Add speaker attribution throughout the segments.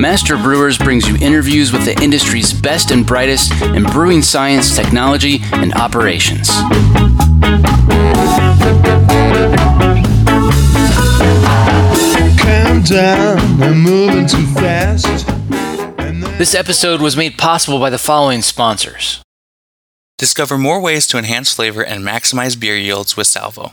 Speaker 1: Master Brewers brings you interviews with the industry's best and brightest in brewing science, technology, and operations. Calm down, I'm moving too fast. This episode was made possible by the following sponsors.
Speaker 2: Discover more ways to enhance flavor and maximize beer yields with Salvo.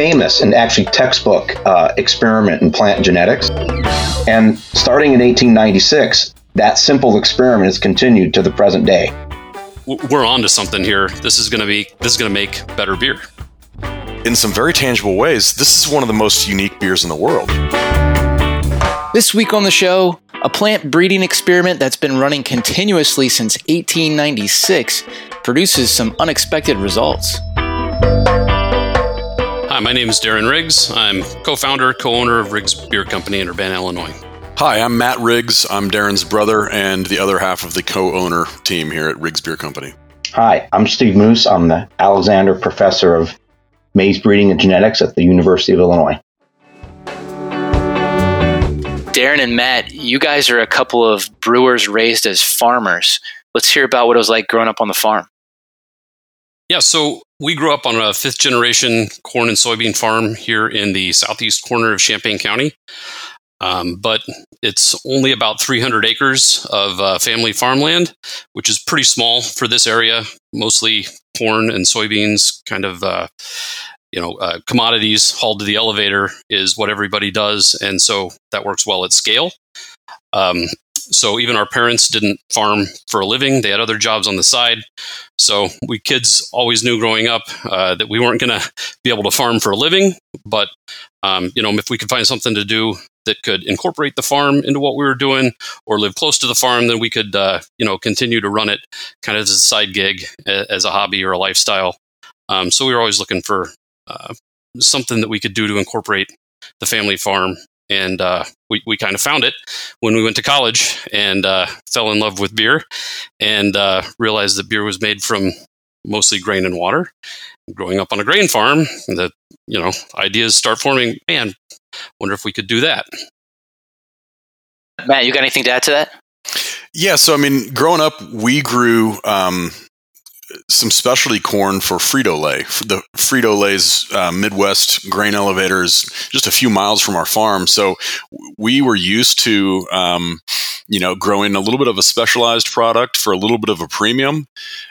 Speaker 3: Famous and actually textbook uh, experiment in plant genetics. And starting in 1896, that simple experiment has continued to the present day
Speaker 4: we're on to something here. This is going to be this is going to make better beer.
Speaker 5: In some very tangible ways, this is one of the most unique beers in the world.
Speaker 1: This week on the show, a plant breeding experiment that's been running continuously since 1896 produces some unexpected results.
Speaker 4: Hi, my name is Darren Riggs. I'm co founder, co owner of Riggs Beer Company in Urbana, Illinois.
Speaker 5: Hi, I'm Matt Riggs. I'm Darren's brother and the other half of the co owner team here at Riggs Beer Company.
Speaker 3: Hi, I'm Steve Moose. I'm the Alexander Professor of Maize Breeding and Genetics at the University of Illinois.
Speaker 1: Darren and Matt, you guys are a couple of brewers raised as farmers. Let's hear about what it was like growing up on the farm.
Speaker 4: Yeah, so we grew up on a fifth generation corn and soybean farm here in the southeast corner of Champaign County. Um, but it's only about 300 acres of uh, family farmland, which is pretty small for this area. Mostly corn and soybeans, kind of uh, you know uh, commodities hauled to the elevator is what everybody does, and so that works well at scale. Um, so even our parents didn't farm for a living; they had other jobs on the side. So we kids always knew growing up uh, that we weren't going to be able to farm for a living, but um, you know if we could find something to do that could incorporate the farm into what we were doing or live close to the farm, then we could, uh, you know, continue to run it kind of as a side gig, as a hobby or a lifestyle. Um, so we were always looking for uh, something that we could do to incorporate the family farm. And uh, we, we kind of found it when we went to college and uh, fell in love with beer and uh, realized that beer was made from mostly grain and water. Growing up on a grain farm, the you know ideas start forming. Man, wonder if we could do that.
Speaker 1: Matt, you got anything to add to that?
Speaker 5: Yeah, so I mean, growing up, we grew um, some specialty corn for Frito Lay. The Frito Lay's uh, Midwest grain elevator is just a few miles from our farm, so we were used to, um, you know, growing a little bit of a specialized product for a little bit of a premium.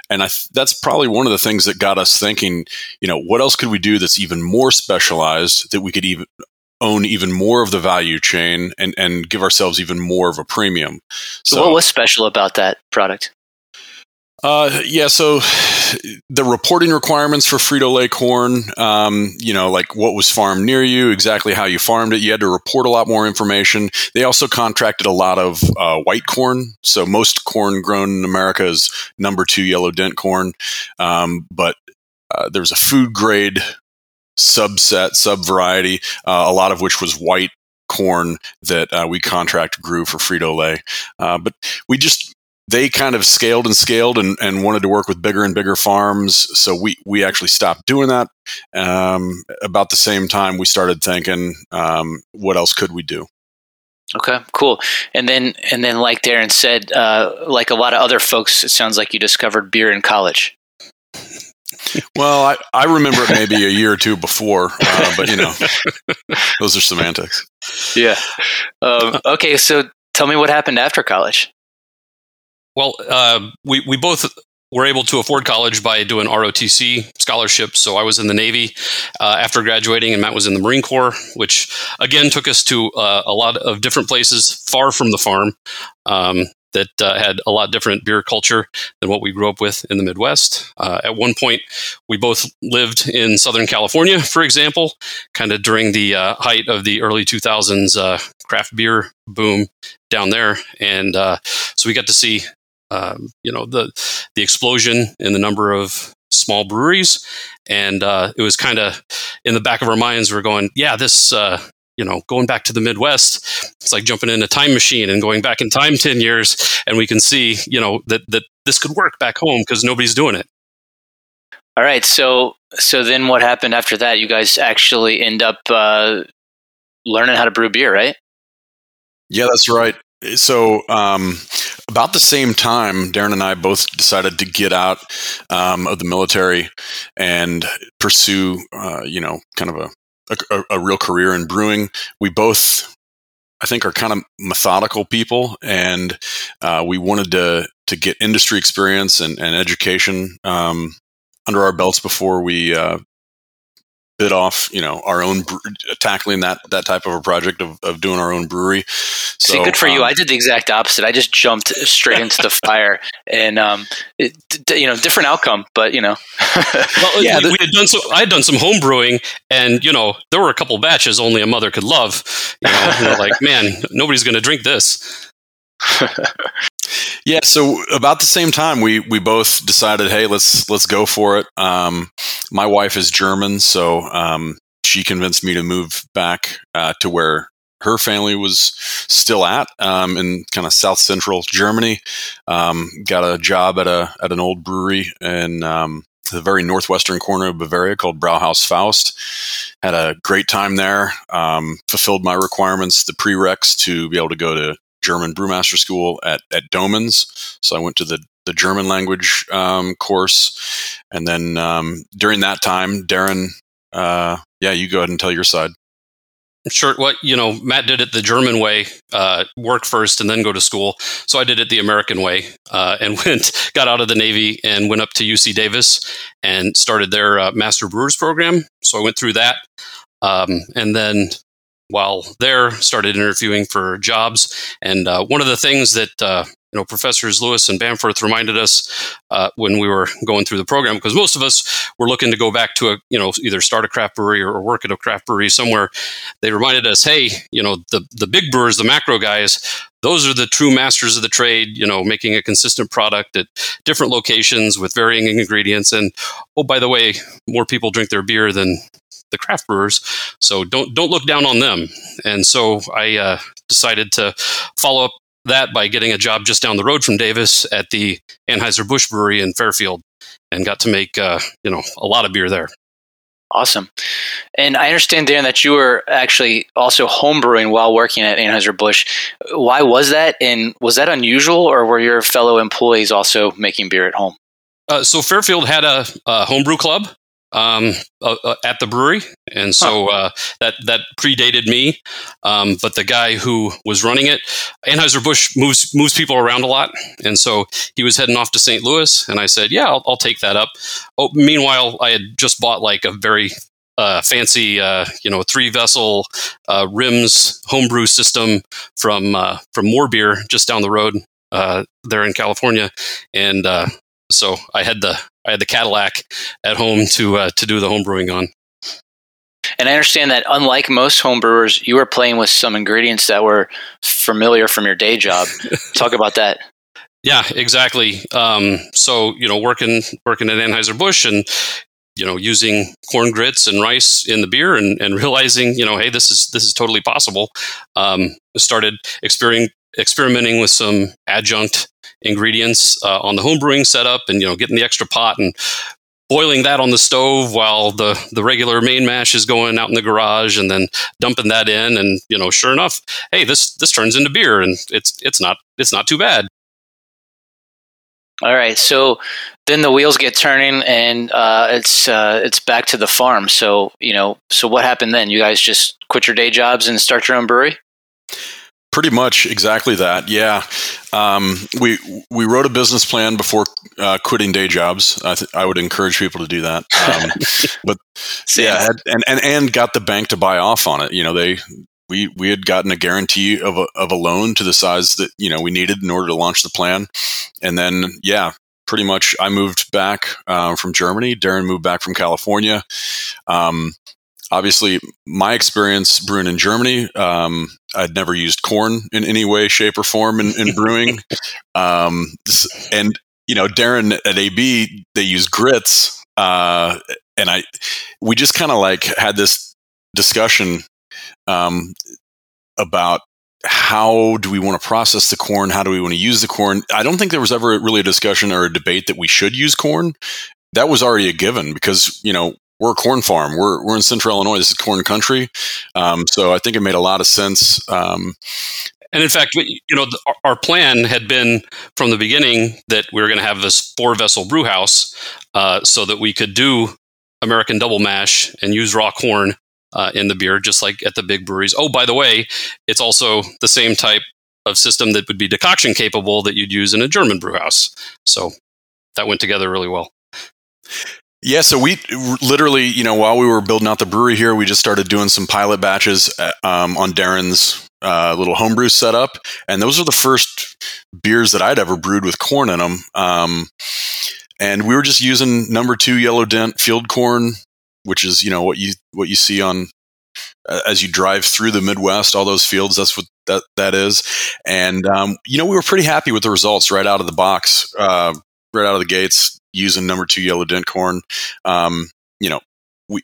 Speaker 5: And th- that's probably one of the things that got us thinking, you know, what else could we do that's even more specialized that we could even own even more of the value chain and, and give ourselves even more of a premium.
Speaker 1: So, so what was special about that product?
Speaker 5: Uh, yeah, so the reporting requirements for Frito Lay corn, um, you know, like what was farmed near you, exactly how you farmed it, you had to report a lot more information. They also contracted a lot of uh, white corn. So most corn grown in America is number two yellow dent corn. Um, but uh, there was a food grade subset, sub variety, uh, a lot of which was white corn that uh, we contract grew for Frito Lay. Uh, but we just they kind of scaled and scaled and, and wanted to work with bigger and bigger farms. So we, we actually stopped doing that. Um, about the same time, we started thinking, um, what else could we do?
Speaker 1: Okay, cool. And then, and then, like Darren said, uh, like a lot of other folks, it sounds like you discovered beer in college.
Speaker 5: Well, I, I remember it maybe a year or two before, uh, but you know, those are semantics.
Speaker 1: Yeah. Um, okay, so tell me what happened after college.
Speaker 4: Well, uh, we we both were able to afford college by doing ROTC scholarships. So I was in the Navy uh, after graduating, and Matt was in the Marine Corps, which again took us to uh, a lot of different places far from the farm. Um, that uh, had a lot different beer culture than what we grew up with in the Midwest. Uh, at one point, we both lived in Southern California, for example, kind of during the uh, height of the early 2000s uh, craft beer boom down there. And so we got to see um, you know the the explosion in the number of small breweries, and uh, it was kind of in the back of our minds. We're going, yeah, this. Uh, you know, going back to the Midwest, it's like jumping in a time machine and going back in time ten years, and we can see, you know, that that this could work back home because nobody's doing it.
Speaker 1: All right, so so then what happened after that? You guys actually end up uh, learning how to brew beer, right?
Speaker 5: Yeah, that's right. So, um, about the same time, Darren and I both decided to get out um, of the military and pursue, uh, you know, kind of a, a, a real career in brewing. We both, I think, are kind of methodical people, and uh, we wanted to to get industry experience and, and education um, under our belts before we uh, bit off, you know, our own tackling that that type of a project of, of doing our own brewery.
Speaker 1: So See, good for um, you. I did the exact opposite. I just jumped straight into the fire, and um, it, you know, different outcome, but you know,
Speaker 4: well, yeah, we, we, had done so. I had done some home brewing, and you know, there were a couple batches only a mother could love. You know, like, man, nobody's going to drink this.
Speaker 5: Yeah, so about the same time, we we both decided, hey, let's let's go for it. Um, my wife is German, so um, she convinced me to move back uh, to where her family was still at um, in kind of south central Germany. Um, got a job at a at an old brewery in um, the very northwestern corner of Bavaria called Brauhaus Faust. Had a great time there. Um, fulfilled my requirements, the prereqs to be able to go to German brewmaster school at at Doemens. So I went to the the German language um, course, and then um, during that time, Darren, uh, yeah, you go ahead and tell your side.
Speaker 4: Sure. What you know, Matt did it the German way: uh, work first and then go to school. So I did it the American way uh, and went, got out of the Navy and went up to UC Davis and started their uh, Master Brewers program. So I went through that, um, and then while there, started interviewing for jobs. And uh, one of the things that uh, you know professors Lewis and Bamforth reminded us uh, when we were going through the program, because most of us were looking to go back to a you know either start a craft brewery or, work at a craft brewery somewhere. They reminded us, hey, you know the the big brewers, the macro guys, those are the true masters of the trade, you know, making a consistent product at different locations with varying ingredients. And oh, by the way, more people drink their beer than the craft brewers. So don't don't look down on them. And so I uh, decided to follow up that by getting a job just down the road from Davis at the Anheuser Busch Brewery in Fairfield, and got to make uh, you know a lot of beer there.
Speaker 1: Awesome. And I understand, Dan, that you were actually also homebrewing while working at Anheuser-Busch. Why was that? And was that unusual, or were your fellow employees also making beer at home?
Speaker 4: Uh, so Fairfield had a, a homebrew club um, uh, uh, at the brewery, and so huh. uh, that that predated me. Um, but the guy who was running it, Anheuser Busch moves moves people around a lot, and so he was heading off to St. Louis, and I said, "Yeah, I'll, I'll take that up." Oh, meanwhile, I had just bought like a very uh, fancy, uh, you know, three vessel uh, rims homebrew system from uh, from More Beer just down the road uh, there in California, and uh, so I had the I had the Cadillac at home to uh, to do the home brewing on.
Speaker 1: And I understand that unlike most homebrewers, you were playing with some ingredients that were familiar from your day job. Talk about that.
Speaker 4: Yeah, exactly. Um, so you know, working working at Anheuser Busch and you know using corn grits and rice in the beer and, and realizing you know hey this is this is totally possible um, started experiencing experimenting with some adjunct ingredients uh, on the home brewing setup and you know getting the extra pot and boiling that on the stove while the the regular main mash is going out in the garage and then dumping that in and you know sure enough hey this this turns into beer and it's it's not it's not too bad.
Speaker 1: All right. So then the wheels get turning and uh, it's uh, it's back to the farm. So you know so what happened then? You guys just quit your day jobs and start your own brewery
Speaker 5: Pretty much exactly that. Yeah, um, we we wrote a business plan before uh, quitting day jobs. I, th- I, would encourage people to do that. Um, but yeah, had, and, and and got the bank to buy off on it. You know, they we we had gotten a guarantee of a of a loan to the size that you know we needed in order to launch the plan, and then yeah, pretty much I moved back uh, from Germany. Darren moved back from California. Um, obviously my experience brewing in Germany, um, I'd never used corn in any way, shape, or form in, in brewing. Um, and you know, Darren at AB, they use grits, uh, and I, we just kind of like had this discussion um, about how do we want to process the corn? How do we want to use the corn? I don't think there was ever really a discussion or a debate that we should use corn. That was already a given because you know we're a corn farm. We're we're in central Illinois. This is corn country. Um, so I think it made a lot of sense. Um,
Speaker 4: and in fact, you know, our plan had been from the beginning that we were going to have this four vessel brew house uh, so that we could do American double mash and use raw corn uh, in the beer, just like at the big breweries. Oh, by the way, it's also the same type of system that would be decoction capable that you'd use in a German brew house. So that went together really well.
Speaker 5: Yeah, so we literally, you know, while we were building out the brewery here, we just started doing some pilot batches uh, um, on Darren's uh, little homebrew setup, and those are the first beers that I'd ever brewed with corn in them. Um, and we were just using number two yellow dent field corn, which is you know what you what you see on uh, as you drive through the Midwest, all those fields. That's what that that is. And um, you know, we were pretty happy with the results right out of the box, uh, right out of the gates using number two yellow dent corn. Um, you know, we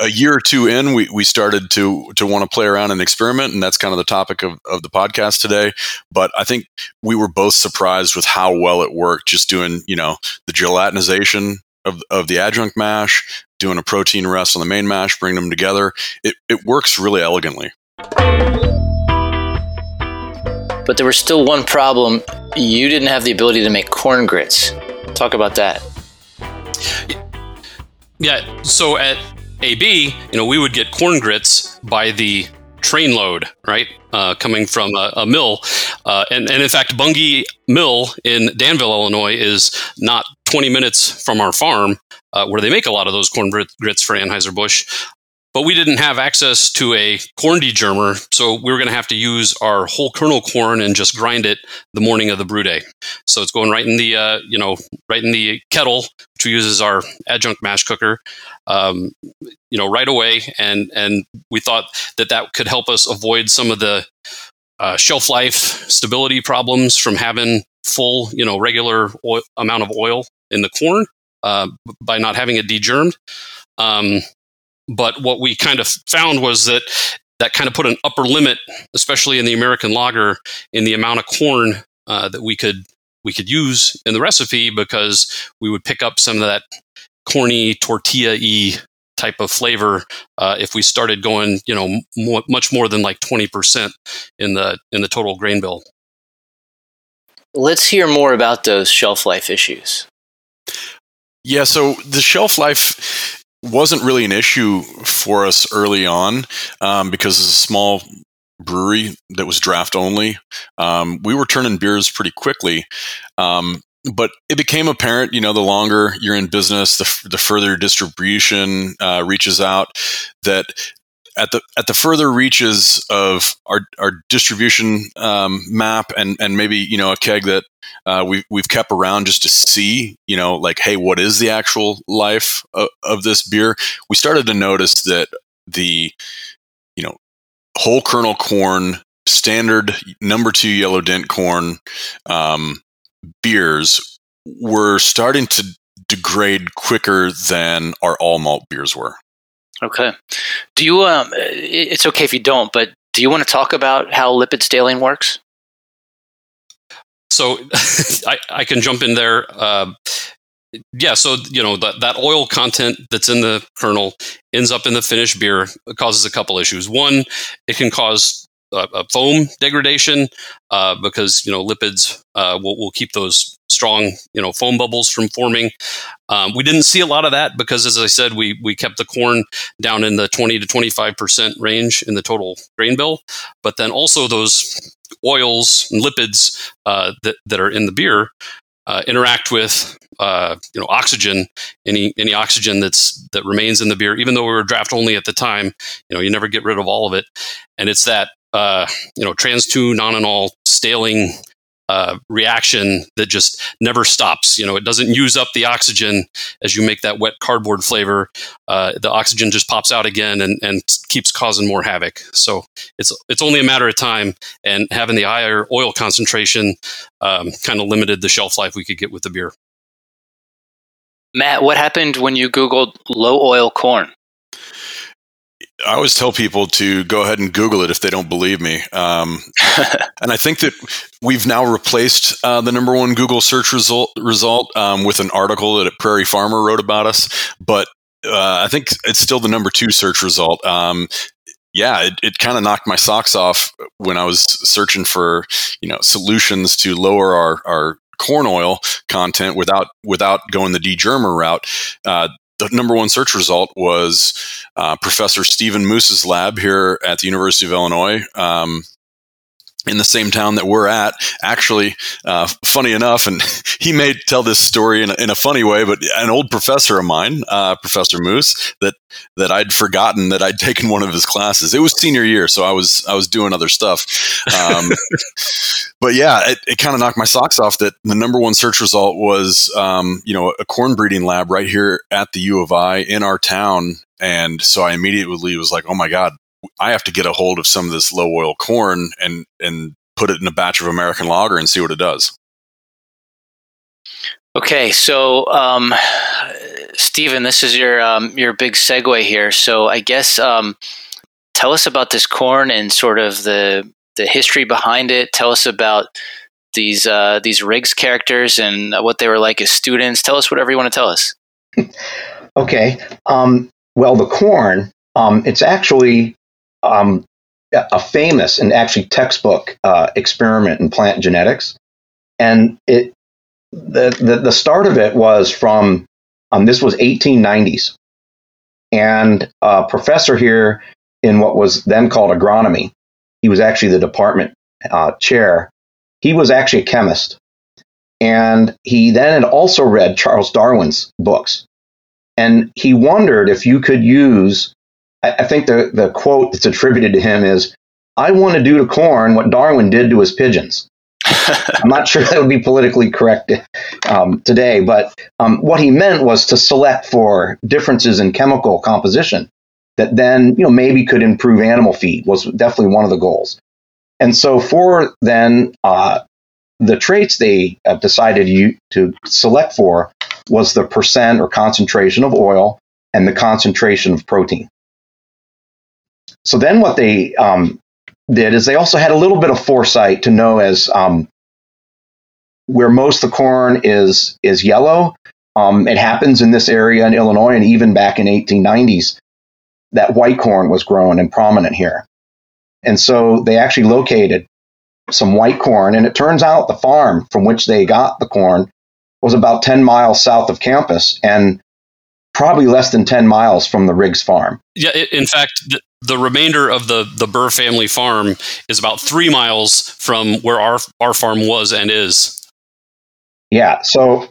Speaker 5: a year or two in, we, we started to to want to play around and experiment, and that's kind of the topic of, of the podcast today. But I think we were both surprised with how well it worked, just doing you know the gelatinization of of the adjunct mash, doing a protein rest on the main mash, bringing them together. It it works really elegantly.
Speaker 1: But there was still one problem. You didn't have the ability to make corn grits. Talk about that.
Speaker 4: Yeah. So at AB, you know, we would get corn grits by the train load, right? Uh, coming from a, a mill. Uh, and, and in fact, Bunge Mill in Danville, Illinois is not 20 minutes from our farm uh, where they make a lot of those corn grits for Anheuser-Busch but we didn't have access to a corn degermer, so we were going to have to use our whole kernel corn and just grind it the morning of the brew day. So it's going right in the uh, you know right in the kettle, which we use as our adjunct mash cooker, um, you know, right away. And and we thought that that could help us avoid some of the uh, shelf life stability problems from having full you know regular oil, amount of oil in the corn uh, by not having it degermed. Um, but what we kind of found was that that kind of put an upper limit, especially in the American lager, in the amount of corn uh, that we could we could use in the recipe because we would pick up some of that corny tortilla-y type of flavor uh, if we started going, you know, more, much more than like twenty percent in the in the total grain bill.
Speaker 1: Let's hear more about those shelf life issues.
Speaker 5: Yeah, so the shelf life wasn't really an issue for us early on um, because it's a small brewery that was draft only. Um, we were turning beers pretty quickly. Um, but it became apparent, you know, the longer you're in business, the, the further distribution uh, reaches out, that at the at the further reaches of our our distribution um, map and and maybe you know a keg that uh, we've we've kept around just to see you know like hey what is the actual life of, of this beer we started to notice that the you know whole kernel corn standard number two yellow dent corn um, beers were starting to degrade quicker than our all malt beers were
Speaker 1: Okay. Do you? Um, it's okay if you don't, but do you want to talk about how lipid staling works?
Speaker 4: So I, I can jump in there. Uh, yeah, so you know that that oil content that's in the kernel ends up in the finished beer. It causes a couple issues. One, it can cause a foam degradation uh, because you know lipids uh, will, will keep those strong you know foam bubbles from forming. Um, we didn't see a lot of that because, as I said, we we kept the corn down in the twenty to twenty five percent range in the total grain bill. But then also those oils and lipids uh, that that are in the beer uh, interact with uh, you know oxygen any any oxygen that's that remains in the beer even though we were draft only at the time you know you never get rid of all of it. And it's that uh, you know trans 2 nonenal staling uh, reaction that just never stops. You know, it doesn't use up the oxygen as you make that wet cardboard flavor. Uh, the oxygen just pops out again and, and keeps causing more havoc. So it's it's only a matter of time. And having the higher oil concentration um, kind of limited the shelf life we could get with the beer.
Speaker 1: Matt, what happened when you Googled low oil corn?
Speaker 5: I always tell people to go ahead and Google it if they don't believe me. Um, and I think that we've now replaced uh, the number one Google search result result um, with an article that a Prairie Farmer wrote about us. But uh, I think it's still the number two search result. Um, yeah, it, it kind of knocked my socks off when I was searching for you know solutions to lower our, our corn oil content without without going the degermer route. Uh, the number one search result was uh, Professor Stephen Moose's lab here at the University of Illinois. Um, in the same town that we're at. Actually, uh, funny enough, and he may tell this story in a, in a funny way, but an old professor of mine, uh, Professor Moose, that that I'd forgotten that I'd taken one of his classes. It was senior year, so I was I was doing other stuff. Um, but yeah, it, it kind of knocked my socks off that the number one search result was um, you know a corn breeding lab right here at the U of I in our town. And so I immediately was like, oh my God, I have to get a hold of some of this low oil corn and and put it in a batch of American lager and see what it does.
Speaker 1: Okay, so um, Stephen, this is your um, your big segue here. So I guess um, tell us about this corn and sort of the the history behind it. Tell us about these uh, these Riggs characters and what they were like as students. Tell us whatever you want to tell us.
Speaker 3: okay. Um, well, the corn. Um, it's actually um, a famous and actually textbook uh, experiment in plant genetics, and it the, the the start of it was from um, this was 1890s, and a professor here in what was then called agronomy, he was actually the department uh, chair. He was actually a chemist, and he then had also read Charles Darwin's books, and he wondered if you could use I, think the, the quote that's attributed to him is, I want to do to corn what Darwin did to his pigeons. I'm not sure that would be politically correct um, today, but um, what he meant was to select for differences in chemical composition that then, you know, maybe could improve animal feed was definitely one of the goals. And so for then uh, the traits they uh, decided you, to select for was the percent or concentration of oil and the concentration of protein. So then what they um, did is they also had a little bit of foresight to know as um, where most of the corn is is yellow. Um, it happens in this area in Illinois, and even back in 1890s, that white corn was grown and prominent here. And so they actually located some white corn, and it turns out the farm from which they got the corn was about 10 miles south of campus and probably less than 10 miles from the Riggs farm.
Speaker 4: Yeah, in fact, the remainder of the the Burr family farm is about three miles from where our our farm was and is.
Speaker 3: Yeah, so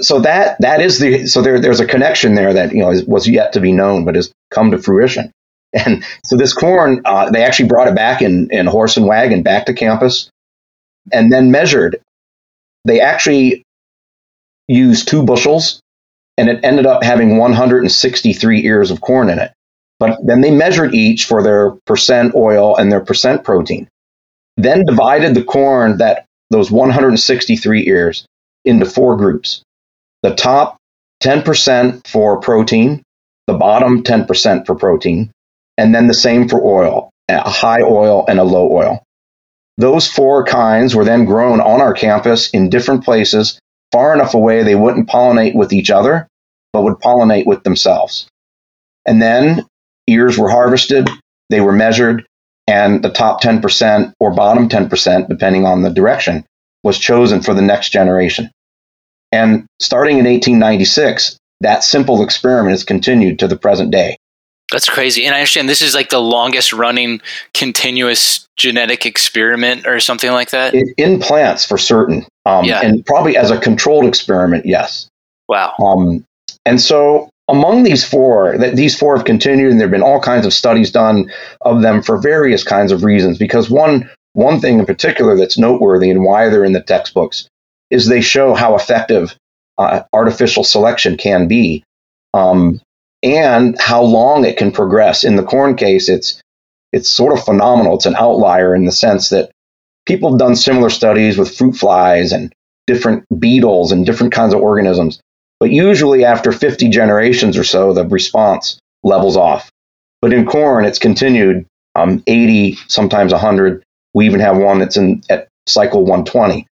Speaker 3: so that that is the so there there's a connection there that you know is, was yet to be known but has come to fruition. And so this corn, uh, they actually brought it back in in horse and wagon back to campus, and then measured. They actually used two bushels, and it ended up having 163 ears of corn in it. But then they measured each for their percent oil and their percent protein. Then divided the corn that those 163 ears into four groups. The top 10% for protein, the bottom 10% for protein, and then the same for oil, a high oil and a low oil. those four kinds were then grown on our campus in different places, far enough away they wouldn't pollinate with each other, but would pollinate with themselves. And then ears were harvested, they were measured, and the top 10% or bottom 10%, depending on the direction, was chosen for the next generation. And starting in 1896, that simple experiment has continued to the present day.
Speaker 1: That's crazy. And I understand this is like the longest running continuous genetic experiment or something like that?
Speaker 3: In, in plants, for certain. Um, yeah. And probably as a controlled experiment, yes.
Speaker 1: Wow.
Speaker 3: Um, and so among these four, that these four have continued, and there have been all kinds of studies done of them for various kinds of reasons. Because one one thing in particular that's noteworthy and why they're in the textbooks is they show how effective uh, artificial selection can be, um, and how long it can progress. In the corn case, it's it's sort of phenomenal. It's an outlier in the sense that people have done similar studies with fruit flies and different beetles and different kinds of organisms but usually after 50 generations or so, the response levels off. But in corn, it's continued um, 80, sometimes 100. We even have one that's in at cycle 120.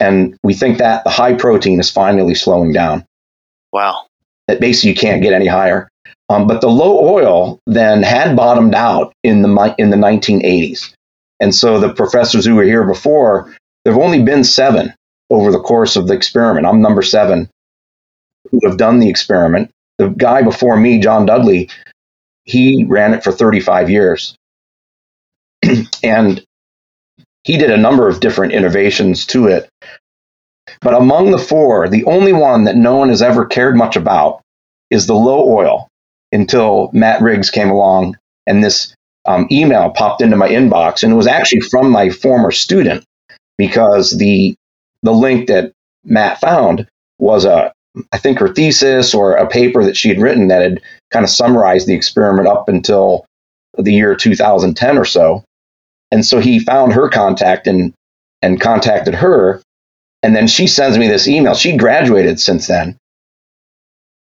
Speaker 3: And we think that the high protein is finally slowing down.
Speaker 1: Wow.
Speaker 3: That basically you can't get any higher. Um, but the low oil then had bottomed out in the in the 1980s. And so the professors who were here before, there have only been seven over the course of the experiment. I'm number seven who have done the experiment. The guy before me, John Dudley, he ran it for 35 years. and he did a number of different innovations to it. But among the four, the only one that no one has ever cared much about is the low oil until Matt Riggs came along and this um, email popped into my inbox. And it was actually from my former student because the, the link that Matt found was a, I think her thesis or a paper that she had written that had kind of summarized the experiment up until the year 2010 or so. And so he found her contact and and contacted her. And then she sends me this email. She graduated since then.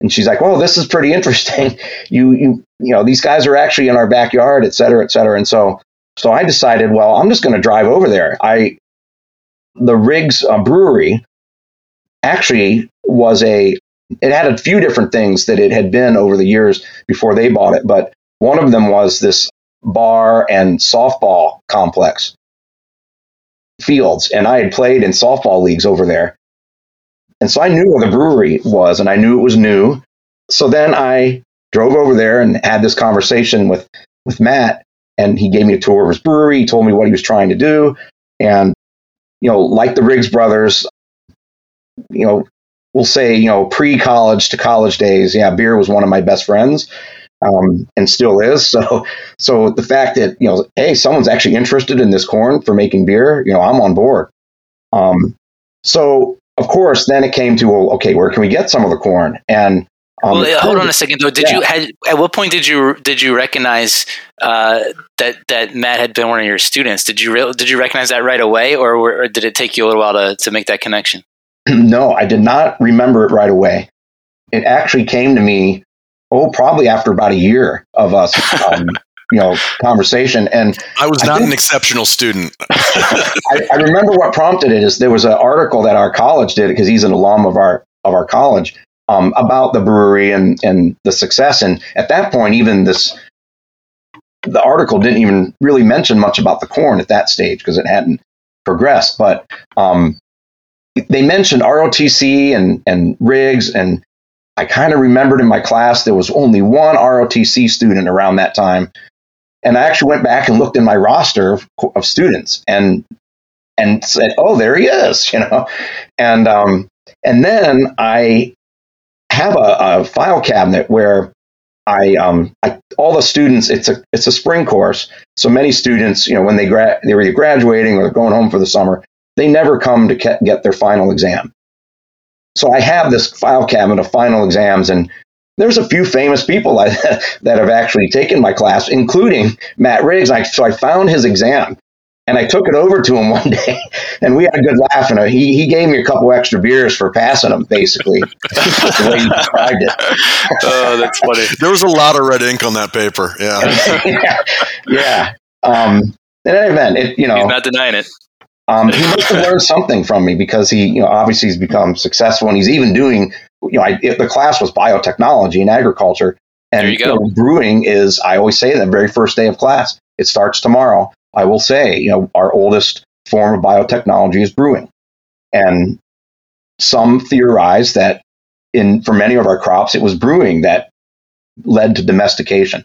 Speaker 3: And she's like, "Well, this is pretty interesting. You you you know, these guys are actually in our backyard, et cetera, et cetera." And so so I decided, well, I'm just going to drive over there. I the Riggs uh, Brewery actually was a it had a few different things that it had been over the years before they bought it, but one of them was this bar and softball complex fields, and I had played in softball leagues over there. And so I knew where the brewery was, and I knew it was new. So then I drove over there and had this conversation with, with Matt, and he gave me a tour of his brewery. He told me what he was trying to do. And, you know, like the Riggs brothers, you know, we'll say, you know, pre college to college days, yeah, beer was one of my best friends. Um, and still is. So, so the fact that you know, hey, someone's actually interested in this corn for making beer, you know, I'm on board. Um, so, of course, then it came to, well, okay, where can we get some of the corn? And
Speaker 1: um, well, hold on a second though. Did yeah. you had, at what point did you did you recognize uh, that that Matt had been one of your students? Did you re- did you recognize that right away, or, or did it take you a little while to to make that connection?
Speaker 3: no, I did not remember it right away. It actually came to me, oh, probably after about a year of us, um, you know, conversation. And
Speaker 5: I was not I think, an exceptional student.
Speaker 3: I, I, remember what prompted it is there was an article that our college did because he's an alum of our of our college um, about the brewery and and the success. And at that point, even this the article didn't even really mention much about the corn at that stage because it hadn't progressed. But um, they mentioned ROTC and, and Riggs, and I kind of remembered in my class there was only one ROTC student around that time. And I actually went back and looked in my roster of, of students and and said, "Oh, there he is," you know. And um, and then I have a, a file cabinet where I, um, I, all the students. It's a it's a spring course, so many students, you know, when they gra- they're either graduating or going home for the summer, they never come to get their final exam. So I have this file cabinet of final exams, and there's a few famous people that have actually taken my class, including Matt Riggs. I, so I found his exam, and I took it over to him one day, and we had a good laugh. And he, he gave me a couple extra beers for passing him, basically, the way he described it.
Speaker 1: oh, that's funny.
Speaker 5: There was a lot of red ink on that paper. Yeah.
Speaker 3: yeah. yeah. Um, in any event, it, you know.
Speaker 1: He's not denying it
Speaker 3: Um, he must have learned something from me because he, you know, obviously he's become successful and he's even doing, you know, I, the class was biotechnology and agriculture. And
Speaker 1: you
Speaker 3: know, brewing is, I always say that the very first day of class, it starts tomorrow. I will say, you know, our oldest form of biotechnology is brewing. And some theorize that in for many of our crops, it was brewing that led to domestication.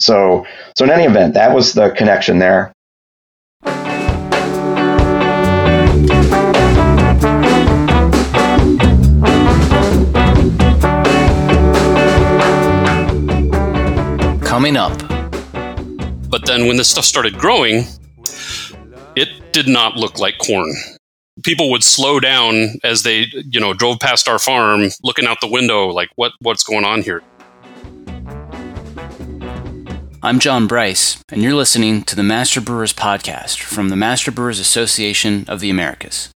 Speaker 3: So, so in any event, that was the connection there.
Speaker 1: Coming up,
Speaker 4: But then when this stuff started growing, it did not look like corn. People would slow down as they, you know, drove past our farm, looking out the window, like, what, what's going on here?
Speaker 1: I'm John Bryce, and you're listening to the Master Brewers Podcast from the Master Brewers Association of the Americas.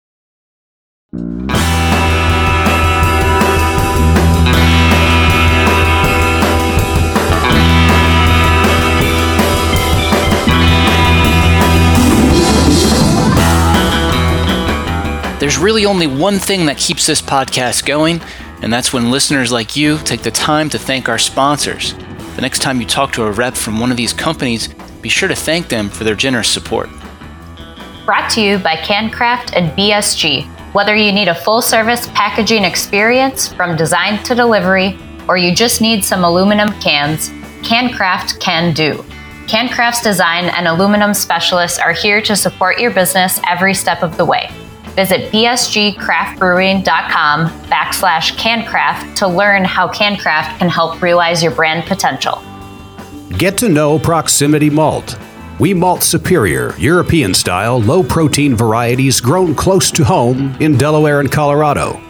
Speaker 1: There's really only one thing that keeps this podcast going, and that's when listeners like you take the time to thank our sponsors. The next time you talk to a rep from one of these companies, be sure to thank them for their generous support.
Speaker 6: Brought to you by CanCraft and BSG. Whether you need a full service packaging experience from design to delivery, or you just need some aluminum cans, CanCraft can do. CanCraft's design and aluminum specialists are here to support your business every step of the way. Visit bsgcraftbrewing.com backslash CanCraft to learn how CanCraft can help realize your brand potential.
Speaker 7: Get to know Proximity Malt. We malt superior, European style, low protein varieties grown close to home in Delaware and Colorado.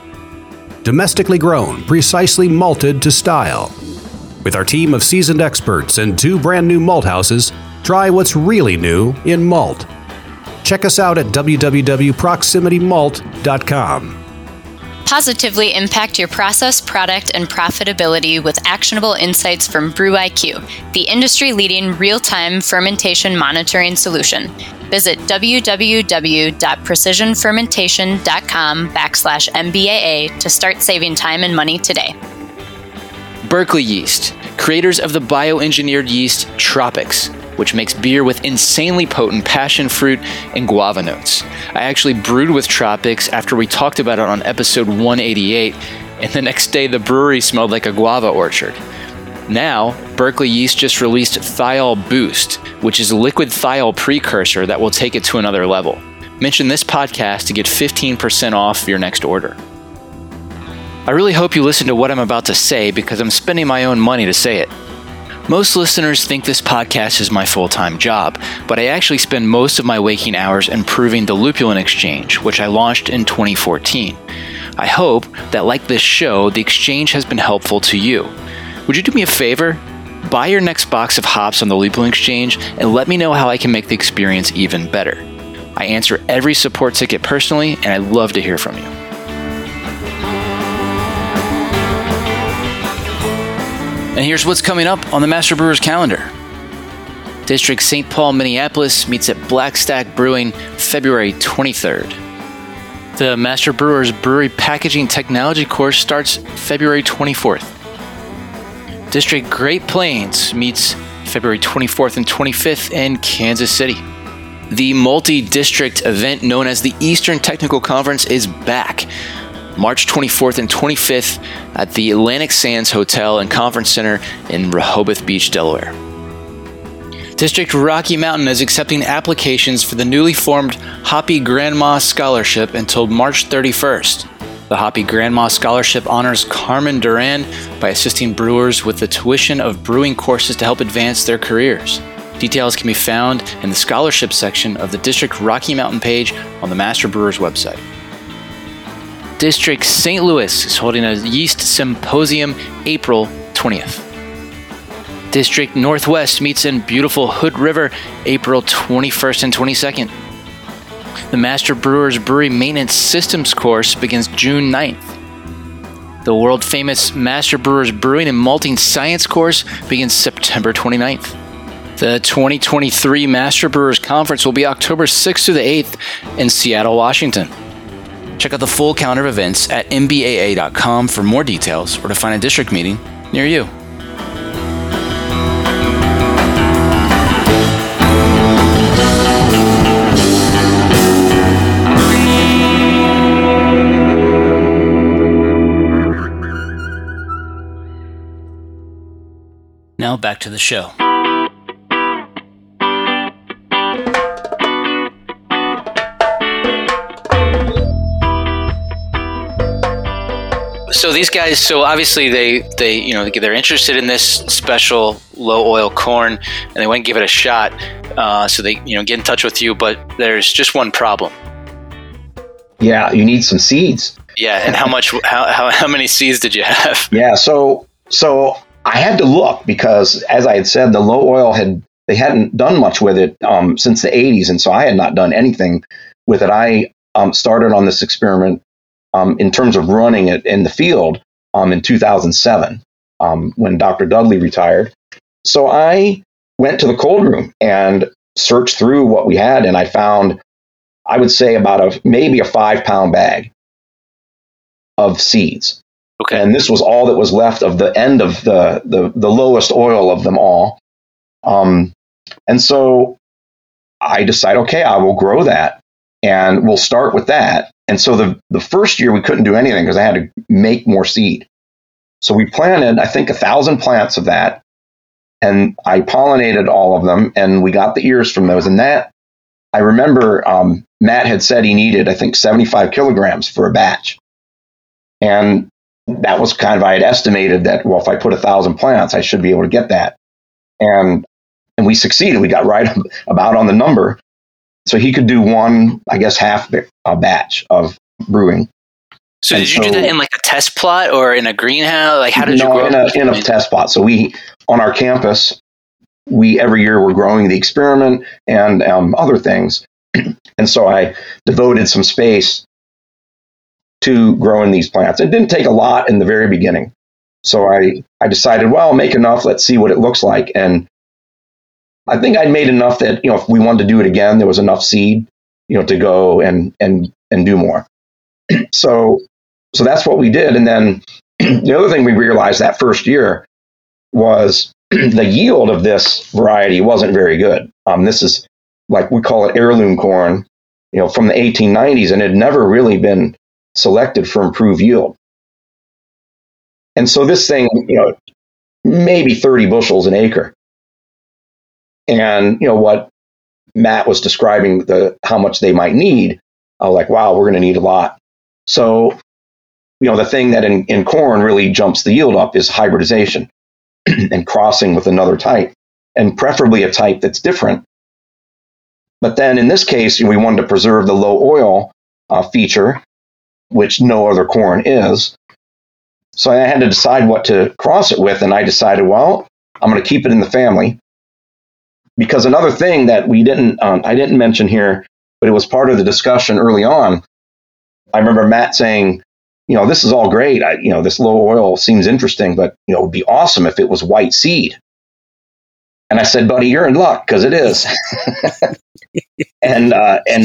Speaker 7: Domestically grown, precisely malted to style. With our team of seasoned experts and two brand new malt houses, try what's really new in malt. Check us out at www.proximitymalt.com.
Speaker 8: Positively impact your process, product, and profitability with actionable insights from BrewIQ, the industry leading real time fermentation monitoring solution. Visit www.precisionfermentation.com backslash MBAA to start saving time and money today.
Speaker 1: Berkeley Yeast, creators of the bioengineered yeast Tropics, which makes beer with insanely potent passion fruit and guava notes. I actually brewed with Tropics after we talked about it on episode 188, and the next day the brewery smelled like a guava orchard. Now, Berkeley Yeast just released Thiol Boost, which is a liquid thiol precursor that will take it to another level. Mention this podcast to get 15% off your next order. I really hope you listen to what I'm about to say because I'm spending my own money to say it. Most listeners think this podcast is my full time job, but I actually spend most of my waking hours improving the Lupulin Exchange, which I launched in 2014. I hope that, like this show, the exchange has been helpful to you. Would you do me a favor? Buy your next box of hops on the Lupulin Exchange and let me know how I can make the experience even better. I answer every support ticket personally, and I'd love to hear from you. And here's what's coming up on the Master Brewers calendar. District St. Paul, Minneapolis meets at Black Stack Brewing February 23rd. The Master Brewers Brewery Packaging Technology course starts February 24th. District Great Plains meets February 24th and 25th in Kansas City. The multi district event known as the Eastern Technical Conference is back. March 24th and 25th at the Atlantic Sands Hotel and Conference Center in Rehoboth Beach, Delaware. District Rocky Mountain is accepting applications for the newly formed Hoppy Grandma Scholarship until March 31st. The Hoppy Grandma Scholarship honors Carmen Duran by assisting brewers with the tuition of brewing courses to help advance their careers. Details can be found in the scholarship section of the District Rocky Mountain page on the Master Brewers website. District St. Louis is holding a yeast symposium April 20th. District Northwest meets in beautiful Hood River April 21st and 22nd. The Master Brewers Brewery Maintenance Systems course begins June 9th. The world famous Master Brewers Brewing and Malting Science course begins September 29th. The 2023 Master Brewers Conference will be October 6th through the 8th in Seattle, Washington. Check out the full calendar of events at mbaa.com for more details or to find a district meeting near you. Now back to the show. So these guys, so obviously they they you know they're interested in this special low oil corn, and they went and give it a shot. Uh, so they you know get in touch with you, but there's just one problem.
Speaker 3: Yeah, you need some seeds.
Speaker 1: Yeah, and how much? how, how how many seeds did you have?
Speaker 3: Yeah, so so I had to look because, as I had said, the low oil had they hadn't done much with it um, since the 80s, and so I had not done anything with it. I um, started on this experiment um, in terms of running it in the field um, in 2007 um, when Dr. Dudley retired. So I went to the cold room and searched through what we had, and I found, I would say, about a maybe a five pound bag of seeds.
Speaker 1: Okay.
Speaker 3: And this was all that was left of the end of the the, the lowest oil of them all. Um, and so I decide, okay, I will grow that, and we'll start with that. And so the the first year we couldn't do anything because I had to make more seed. So we planted, I think, a thousand plants of that, and I pollinated all of them, and we got the ears from those. And that I remember um, Matt had said he needed, I think, 75 kilograms for a batch. And that was kind of I had estimated that well if I put a thousand plants I should be able to get that and and we succeeded we got right about on the number so he could do one I guess half a batch of brewing
Speaker 1: so and did you so, do that in like a test plot or in a greenhouse like how did no, you grow
Speaker 3: in a, in a test plot so we on our campus we every year we're growing the experiment and um, other things and so I devoted some space to growing these plants. It didn't take a lot in the very beginning. So I, I decided, well, I'll make enough. Let's see what it looks like. And I think I'd made enough that, you know, if we wanted to do it again, there was enough seed, you know, to go and, and, and do more. so, so that's what we did. And then the other thing we realized that first year was the yield of this variety wasn't very good. Um, this is like we call it heirloom corn, you know, from the 1890s, and it had never really been selected for improved yield. And so this thing, you know, maybe 30 bushels an acre. And, you know, what Matt was describing the how much they might need, I was like, wow, we're going to need a lot. So, you know, the thing that in, in corn really jumps the yield up is hybridization and crossing with another type, and preferably a type that's different. But then in this case, we wanted to preserve the low oil uh, feature which no other corn is. So I had to decide what to cross it with, and I decided, well, I'm going to keep it in the family. Because another thing that we didn't, um, I didn't mention here, but it was part of the discussion early on. I remember Matt saying, you know, this is all great. I, you know, this low oil seems interesting, but you know, it would be awesome if it was white seed. And I said, buddy, you're in luck because it is. and uh, and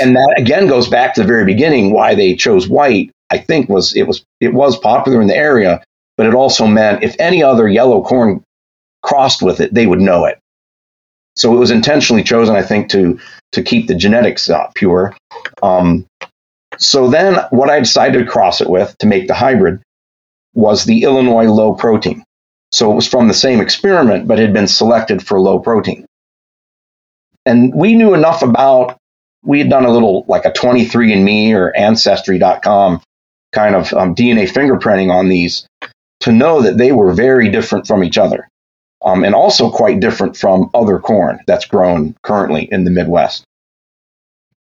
Speaker 3: and that again goes back to the very beginning. Why they chose white, I think, was it was it was popular in the area, but it also meant if any other yellow corn crossed with it, they would know it. So it was intentionally chosen, I think, to to keep the genetics uh, pure. Um, so then, what I decided to cross it with to make the hybrid was the Illinois low protein. So it was from the same experiment, but had been selected for low protein. And we knew enough about, we had done a little like a 23andMe or Ancestry.com kind of um, DNA fingerprinting on these to know that they were very different from each other. Um, and also quite different from other corn that's grown currently in the Midwest.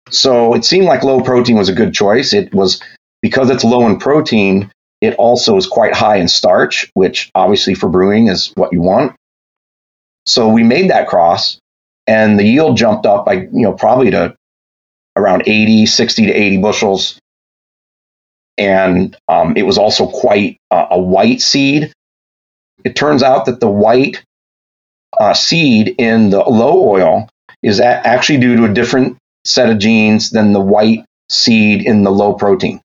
Speaker 3: So it seemed like low protein was a good choice. It was because it's low in protein, it also is quite high in starch, which obviously for brewing is what you want. So we made that cross and the yield jumped up by, you know, probably to around 80, 60 to 80 bushels. And um, it was also quite uh, a white seed. It turns out that the white uh, seed in the low oil is actually due to a different set of genes than the white seed in the low protein.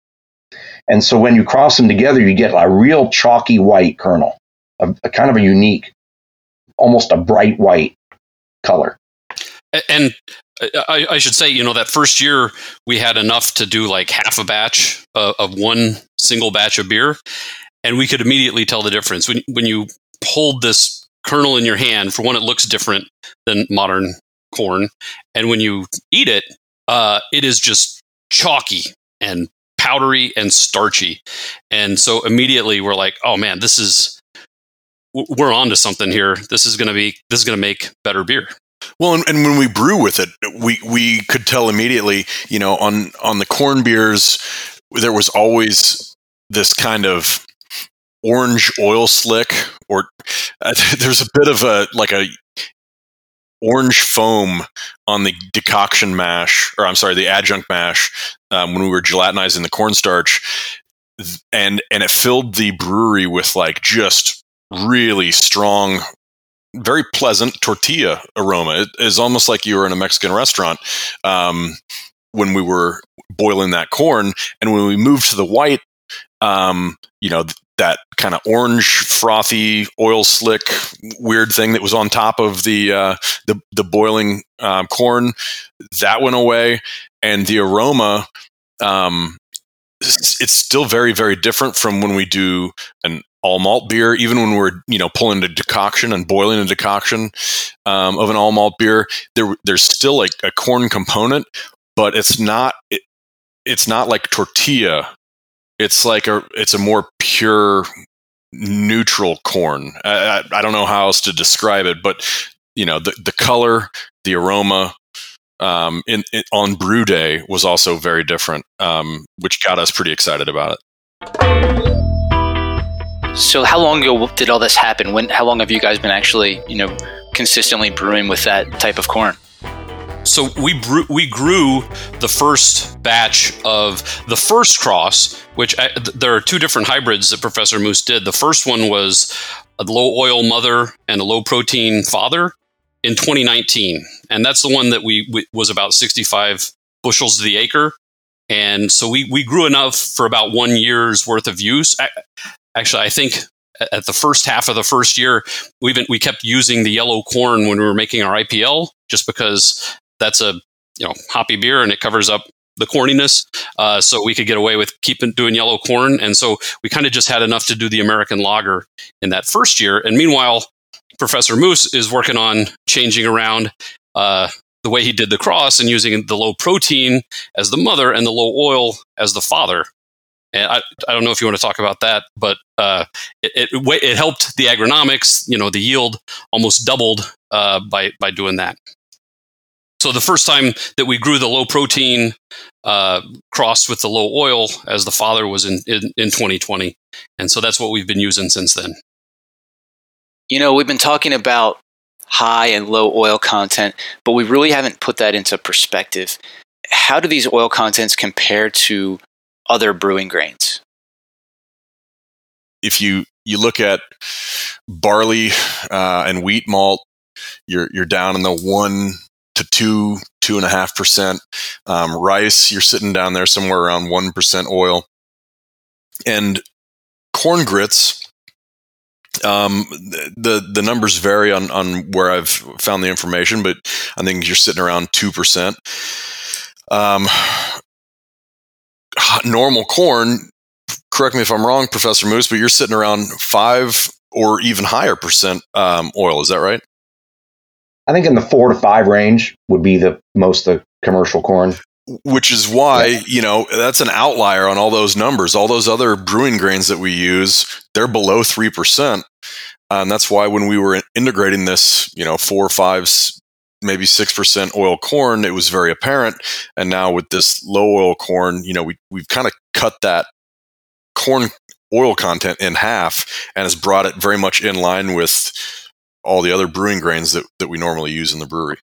Speaker 3: And so when you cross them together, you get a real chalky white kernel, a, a kind of a unique, almost a bright white color.
Speaker 4: And I, I, should say, you know, that first year we had enough to do like half a batch of, of one single batch of beer, and we could immediately tell the difference when when you hold this kernel in your hand. For one, it looks different than modern corn, and when you eat it, uh, it is just chalky and powdery and starchy, and so immediately we're like, oh man, this is we're on to something here. This is going to be this is going to make better beer.
Speaker 5: Well, and, and, when we brew with it, we we could tell immediately. You know, on on the corn beers, there was always this kind of orange oil slick, or uh, there's a bit of a like a orange foam on the decoction mash, or I'm sorry, the adjunct mash um, when we were gelatinizing the cornstarch, and and it filled the brewery with like just really strong very pleasant tortilla aroma. It is almost like you were in a Mexican restaurant um, when we were boiling that corn. And when we moved to the white, um, you know, that kind of orange, frothy, oil slick, weird thing that was on top of the uh, the, the boiling um, corn, that went away, and the aroma. Um, it's still very, very different from when we do an all malt beer, even when we're you know pulling a decoction and boiling a decoction um, of an all malt beer, there there's still like a corn component, but it's not it, it's not like tortilla. It's like a it's a more pure neutral corn. I, I, don't know how else to describe it, but you know the the color, the aroma, um, in, in, on brew day was also very different, um, which got us pretty excited about it.
Speaker 1: So how long ago did all this happen? When how long have you guys been actually, you know, consistently brewing with that type of corn?
Speaker 4: So we brew, we grew the first batch of the first cross, which I, th- there are two different hybrids that Professor Moose did. The first one was a low oil mother and a low protein father in 2019, and that's the one that we, we was about 65 bushels to the acre. And so we, we grew enough for about one year's worth of use actually, I think at the first half of the first year, we we kept using the yellow corn when we were making our IPL, just because that's a you know hoppy beer and it covers up the corniness, uh, so we could get away with keeping doing yellow corn. And so we kind of just had enough to do the American lager in that first year. And meanwhile, Professor Moose is working on changing around uh, the way he did the cross and using the low protein as the mother and the low oil as the father. And I, I don't know if you want to talk about that, but uh, it, it, it, helped the agronomics. You know, the yield almost doubled uh, by by doing that. So the first time that we grew the low protein uh, crossed with the low oil as the father was in, in, in 2020, and so that's what we've been using since then.
Speaker 1: You know, we've been talking about high and low oil content, but we really haven't put that into perspective. How do these oil contents compare to other brewing grains?
Speaker 5: If you you look at barley uh, and wheat malt, you're you're down in the one to two two and a half percent. Um, rice, you're sitting down there somewhere around one percent oil, and corn grits. Um, the the numbers vary on on where I've found the information, but I think you're sitting around two percent. Um, normal corn, correct me if I'm wrong, Professor Moose, but you're sitting around five or even higher percent um, oil. Is that right?
Speaker 3: I think in the four to five range would be the most the commercial corn.
Speaker 5: Which is why, yeah. you know, that's an outlier on all those numbers. All those other brewing grains that we use, they're below 3%. Uh, and that's why when we were integrating this, you know, four, five, maybe 6% oil corn, it was very apparent. And now with this low oil corn, you know, we, we've kind of cut that corn oil content in half and has brought it very much in line with all the other brewing grains that, that we normally use in the brewery.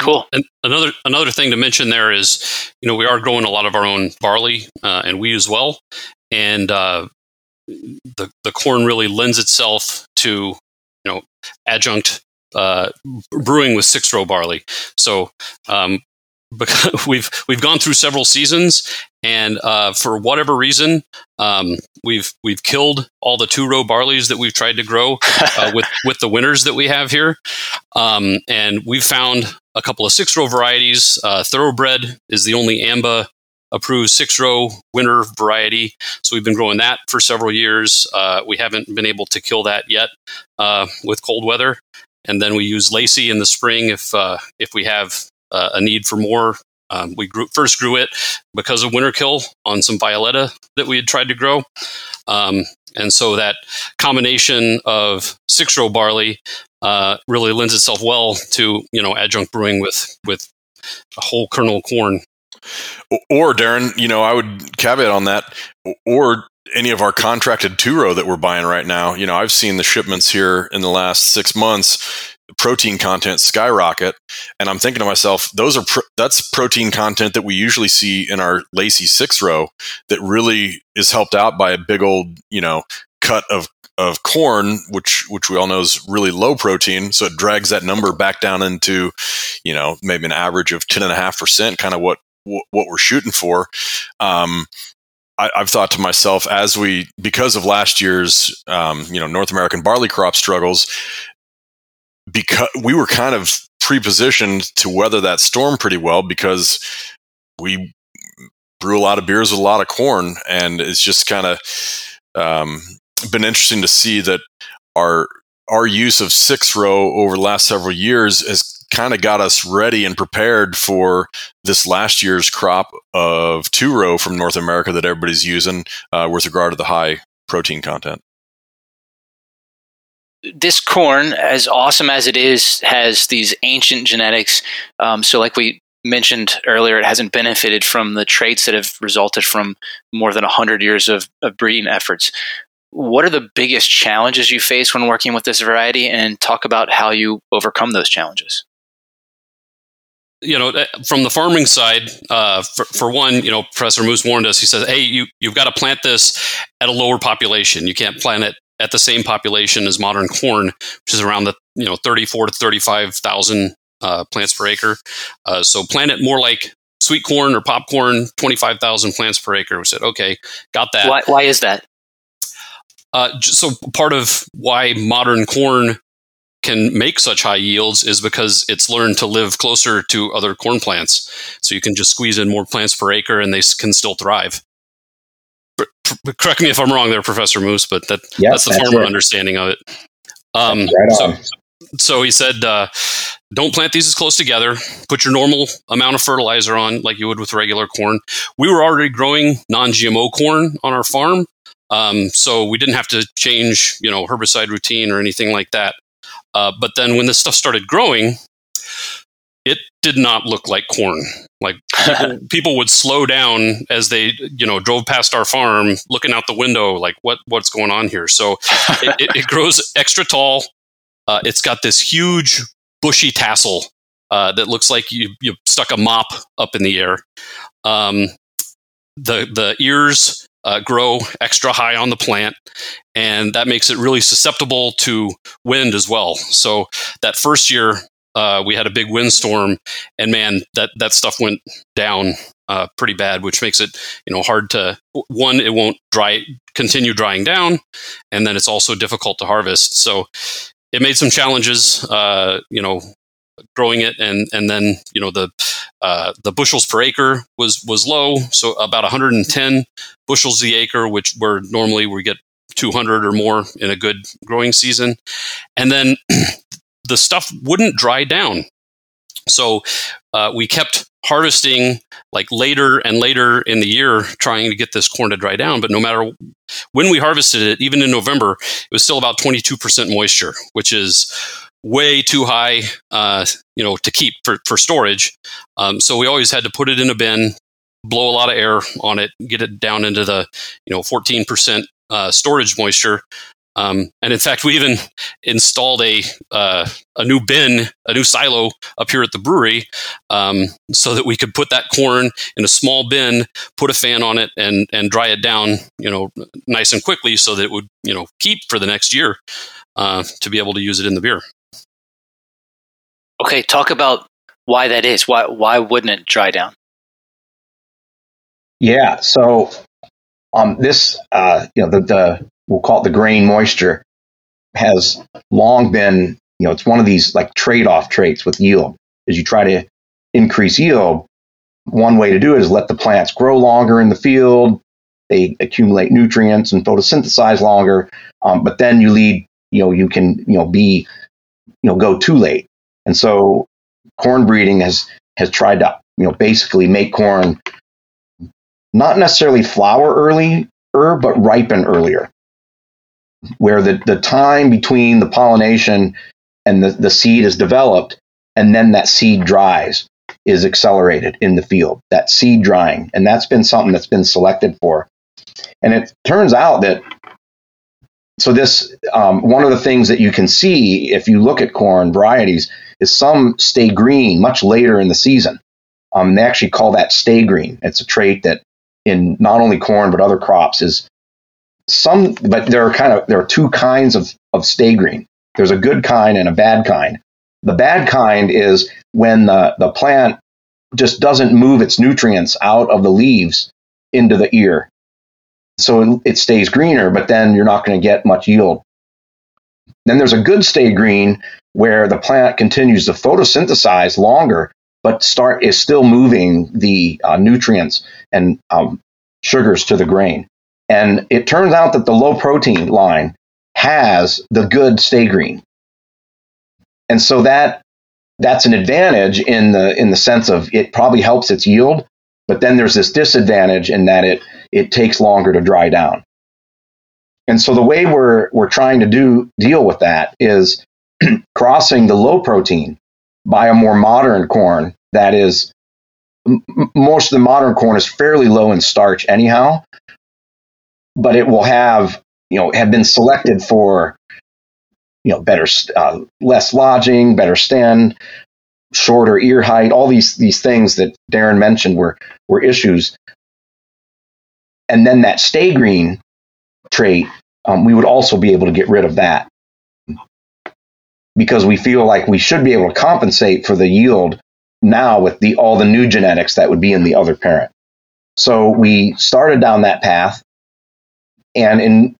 Speaker 1: Cool.
Speaker 4: And another another thing to mention there is, you know, we are growing a lot of our own barley uh, and wheat as well, and uh, the the corn really lends itself to you know adjunct uh, brewing with six row barley. So um, because we've we've gone through several seasons, and uh, for whatever reason, um, we've we've killed all the two row barleys that we've tried to grow uh, with with the winters that we have here, um, and we've found a couple of six row varieties. Uh, Thoroughbred is the only AMBA approved six row winter variety. So we've been growing that for several years. Uh, we haven't been able to kill that yet uh, with cold weather. And then we use Lacey in the spring if uh, if we have uh, a need for more. Um, we grew, first grew it because of winter kill on some Violetta that we had tried to grow. Um, and so that combination of six row barley uh, really lends itself well to you know adjunct brewing with with a whole kernel corn
Speaker 5: or Darren, you know, I would caveat on that, or any of our contracted two row that we're buying right now. You know, I've seen the shipments here in the last six months protein content skyrocket and i'm thinking to myself those are that's protein content that we usually see in our Lacey six row that really is helped out by a big old you know cut of of corn, which which we all know is really low protein, so it drags that number back down into, you know, maybe an average of ten and a half percent, kind of what what we're shooting for. Um, I, have thought to myself as we because of last year's um, you know North American barley crop struggles, because we were kind of pre-positioned to weather that storm pretty well because we brew a lot of beers with a lot of corn, and it's just kind of um, been interesting to see that our our use of six row over the last several years has kind of got us ready and prepared for this last year's crop of two row from North America that everybody's using uh, with regard to the high protein content.
Speaker 1: This corn, as awesome as it is, has these ancient genetics. Um, so, like we mentioned earlier, it hasn't benefited from the traits that have resulted from more than 100 years of, of breeding efforts. What are the biggest challenges you face when working with this variety, and talk about how you overcome those challenges?
Speaker 4: you know, uh, from the farming side, uh, for, for, one, you know, Professor Moose warned us. He says, "Hey, you you've got to plant this at a lower population. You can't plant it at the same population as modern corn, which is around the you know thirty four to thirty five thousand uh, plants per acre. Uh, so plant it more like sweet corn or popcorn, twenty five thousand plants per acre." We said, "Okay, got that."
Speaker 1: Why, why is that?
Speaker 4: Uh, so part of why modern corn can make such high yields is because it's learned to live closer to other corn plants. So you can just squeeze in more plants per acre and they can still thrive. Correct me if I'm wrong there, Professor Moose, but that, yep, that's the that's farmer it. understanding of it. Um, right so, so he said, uh, don't plant these as close together. Put your normal amount of fertilizer on, like you would with regular corn. We were already growing non-GMO corn on our farm, um, so we didn't have to change, you know, herbicide routine or anything like that. Uh, but then when this stuff started growing, it did not look like corn. Like people, people, would slow down as they, you know, drove past our farm, looking out the window, like what what's going on here. So it, it, it, grows extra tall. Uh, it's got this huge bushy tassel uh, that looks like you you stuck a mop up in the air. Um, the the ears uh, grow extra high on the plant, and that makes it really susceptible to wind as well. So that first year, uh, we had a big windstorm, and man, that that stuff went down uh, pretty bad, which makes it you know hard to one. It won't dry continue drying down, and then it's also difficult to harvest. So it made some challenges. Uh, you know, growing it, and and then you know the uh, the bushels per acre was was low, so about 110 bushels the acre, which where normally we get 200 or more in a good growing season, and then the stuff wouldn't dry down. So uh, we kept harvesting like later and later in the year trying to get this corn to dry down but no matter when we harvested it even in november it was still about 22% moisture which is way too high, uh, you know, to keep for, for storage. Um, so we always had to put it in a bin, blow a lot of air on it, get it down into the, you know, 14% uh, storage moisture. Um, and in fact, we even installed a uh, a new bin, a new silo up here at the brewery, um, so that we could put that corn in a small bin, put a fan on it, and and dry it down, you know, nice and quickly, so that it would you know keep for the next year. uh, to be able to use it in the beer.
Speaker 1: Okay, talk about why that is. Why why wouldn't it dry down?
Speaker 3: Yeah, so um, this uh, you know the, the we'll call it the grain moisture has long been you know it's one of these like trade off traits with yield as you try to increase yield. One way to do it is let the plants grow longer in the field. They accumulate nutrients and photosynthesize longer, um, but then you lead you know you can you know be you know go too late and so corn breeding has has tried to you know basically make corn not necessarily flower earlier but ripen earlier where the, the time between the pollination and the, the seed is developed and then that seed dries is accelerated in the field that seed drying and that's been something that's been selected for and it turns out that so this um, one of the things that you can see if you look at corn varieties is some stay green much later in the season. Um, they actually call that stay green. It's a trait that in not only corn but other crops is some. But there are kind of there are two kinds of of stay green. There's a good kind and a bad kind. The bad kind is when the, the plant just doesn't move its nutrients out of the leaves into the ear so it stays greener, but then you're not going to get much yield. Then there's a good stay green where the plant continues to photosynthesize longer, but start is still moving the uh, nutrients and um, sugars to the grain. And it turns out that the low protein line has the good stay green. And so that that's an advantage in the in the sense of it probably helps its yield, but then there's this disadvantage in that it it takes longer to dry down. And so the way we're we're trying to do deal with that is crossing the low protein by a more modern corn that is m- most of the modern corn is fairly low in starch anyhow, but it will have you know have been selected for you know better uh, less lodging, better stand, shorter ear height, all these these things that Darren mentioned were were issues. And then that stay green trait, um, we would also be able to get rid of that. Because we feel like we should be able to compensate for the yield now with the all the new genetics that would be in the other parent. So we started down that path, and in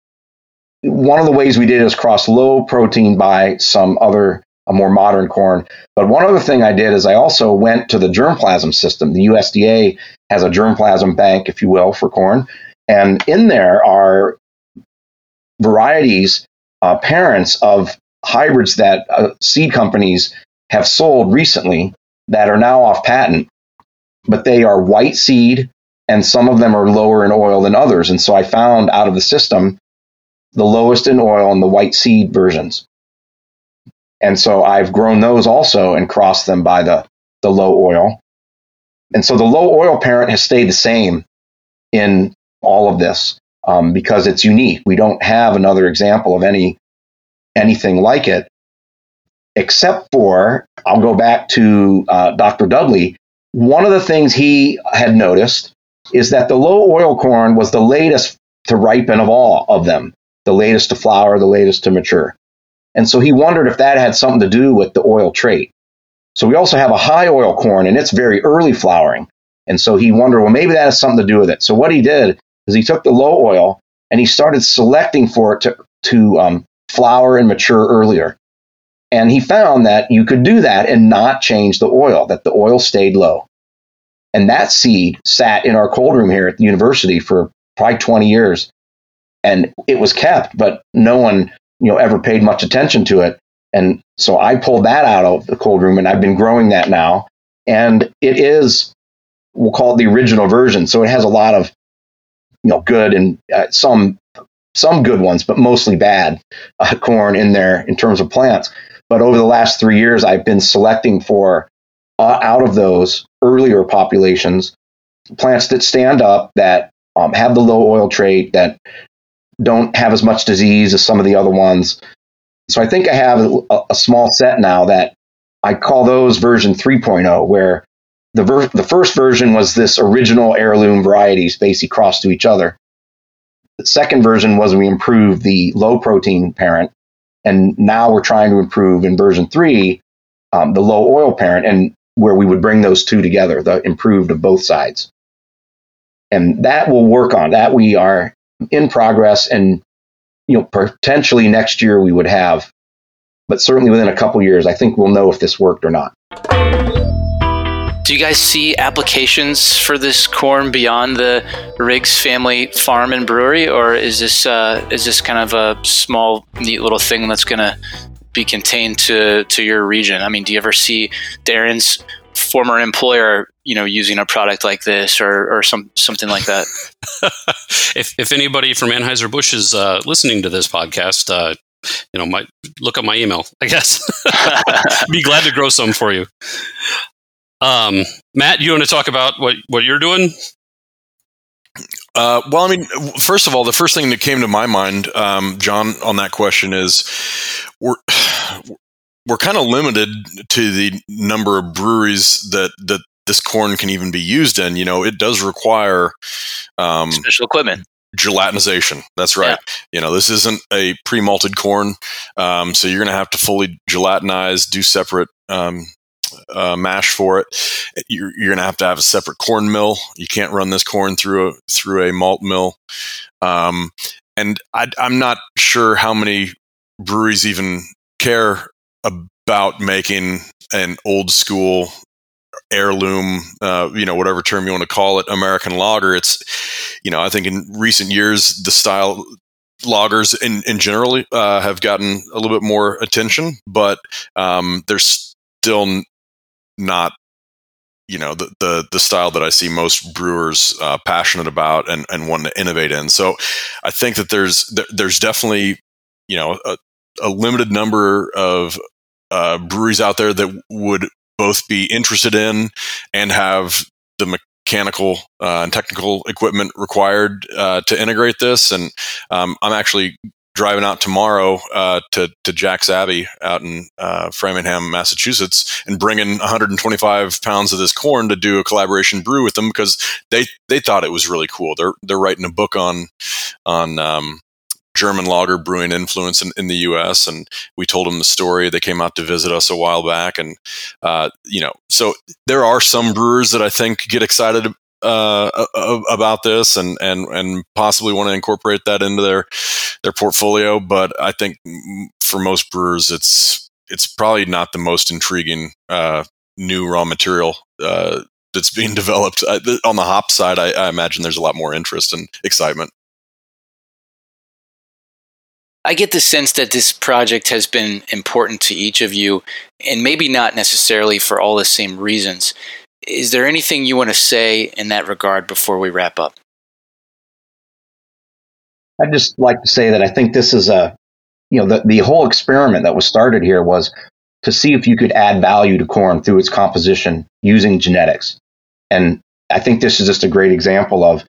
Speaker 3: one of the ways we did is cross low protein by some other a more modern corn. But one other thing I did is I also went to the germplasm system. The USDA has a germplasm bank, if you will, for corn, and in there are varieties, uh, parents of hybrids that uh, seed companies have sold recently that are now off patent, but they are white seed and some of them are lower in oil than others. And so I found out of the system the lowest in oil and the white seed versions. And so I've grown those also and crossed them by the, the low oil. And so the low oil parent has stayed the same in all of this um, because it's unique. We don't have another example of any anything like it, except for I'll go back to uh, Dr. Dudley. One of the things he had noticed is that the low oil corn was the latest to ripen of all of them, the latest to flower, the latest to mature. And so he wondered if that had something to do with the oil trait. So we also have a high oil corn and it's very early flowering. And so he wondered, well, maybe that has something to do with it. So what he did is he took the low oil and he started selecting for it to, to um, flower and mature earlier. And he found that you could do that and not change the oil, that the oil stayed low. And that seed sat in our cold room here at the university for probably 20 years. And it was kept, but no one, you know, ever paid much attention to it. And so I pulled that out of the cold room and I've been growing that now. And it is, we'll call it the original version. So it has a lot of you know good and uh, some some good ones, but mostly bad uh, corn in there in terms of plants. But over the last three years, I've been selecting for uh, out of those earlier populations plants that stand up that um, have the low oil trait that don't have as much disease as some of the other ones. So I think I have a, a small set now that I call those version 3.0, where the, ver- the first version was this original heirloom varieties basically crossed to each other. The second version was we improved the low protein parent. And now we're trying to improve in version three um, the low oil parent, and where we would bring those two together, the improved of both sides. And that will work on that. We are in progress, and you know potentially next year we would have, but certainly within a couple years, I think we'll know if this worked or not.
Speaker 1: Do you guys see applications for this corn beyond the Riggs family farm and brewery, or is this uh, is this kind of a small, neat little thing that's going to be contained to to your region? I mean, do you ever see Darren's former employer, you know, using a product like this or or some something like that?
Speaker 4: if if anybody from Anheuser Busch is uh, listening to this podcast, uh, you know, my look up my email. I guess be glad to grow some for you. Um, Matt, you want to talk about what what you're doing?
Speaker 5: Uh, well, I mean, first of all, the first thing that came to my mind, um, John, on that question is we're we're kind of limited to the number of breweries that that this corn can even be used in. You know, it does require
Speaker 1: um, special equipment.
Speaker 5: Gelatinization. That's right. Yeah. You know, this isn't a pre-malted corn, um, so you're going to have to fully gelatinize, do separate um, uh, mash for it. You're, you're going to have to have a separate corn mill. You can't run this corn through a through a malt mill. Um, and I, I'm not sure how many breweries even care about making an old school heirloom, uh, you know, whatever term you want to call it, American lager. It's, you know, I think in recent years the style lagers in, in generally uh, have gotten a little bit more attention, but um, there's still not you know the, the the style that I see most brewers uh, passionate about and and want to innovate in. So I think that there's there's definitely you know a, a limited number of uh, breweries out there that would both be interested in and have the mechanical uh, and technical equipment required uh, to integrate this. And um, I'm actually driving out tomorrow uh, to to Jack's Abbey out in uh, Framingham, Massachusetts, and bringing 125 pounds of this corn to do a collaboration brew with them because they they thought it was really cool. They're they're writing a book on on um, German lager brewing influence in, in, the U.S. And we told them the story. They came out to visit us a while back, and uh, you know, so there are some brewers that I think get excited uh, about this and and and possibly want to incorporate that into their their portfolio. But I think for most brewers, it's it's probably not the most intriguing uh, new raw material uh, that's being developed. on the hop side, I, I imagine there's a lot more interest and excitement.
Speaker 1: I get the sense that this project has been important to each of you, and maybe not necessarily for all the same reasons. Is there anything you want to say in that regard before we wrap up?
Speaker 3: I'd just like to say that I think this is a, you know, the, the whole experiment that was started here was to see if you could add value to corn through its composition using genetics. And I think this is just a great example of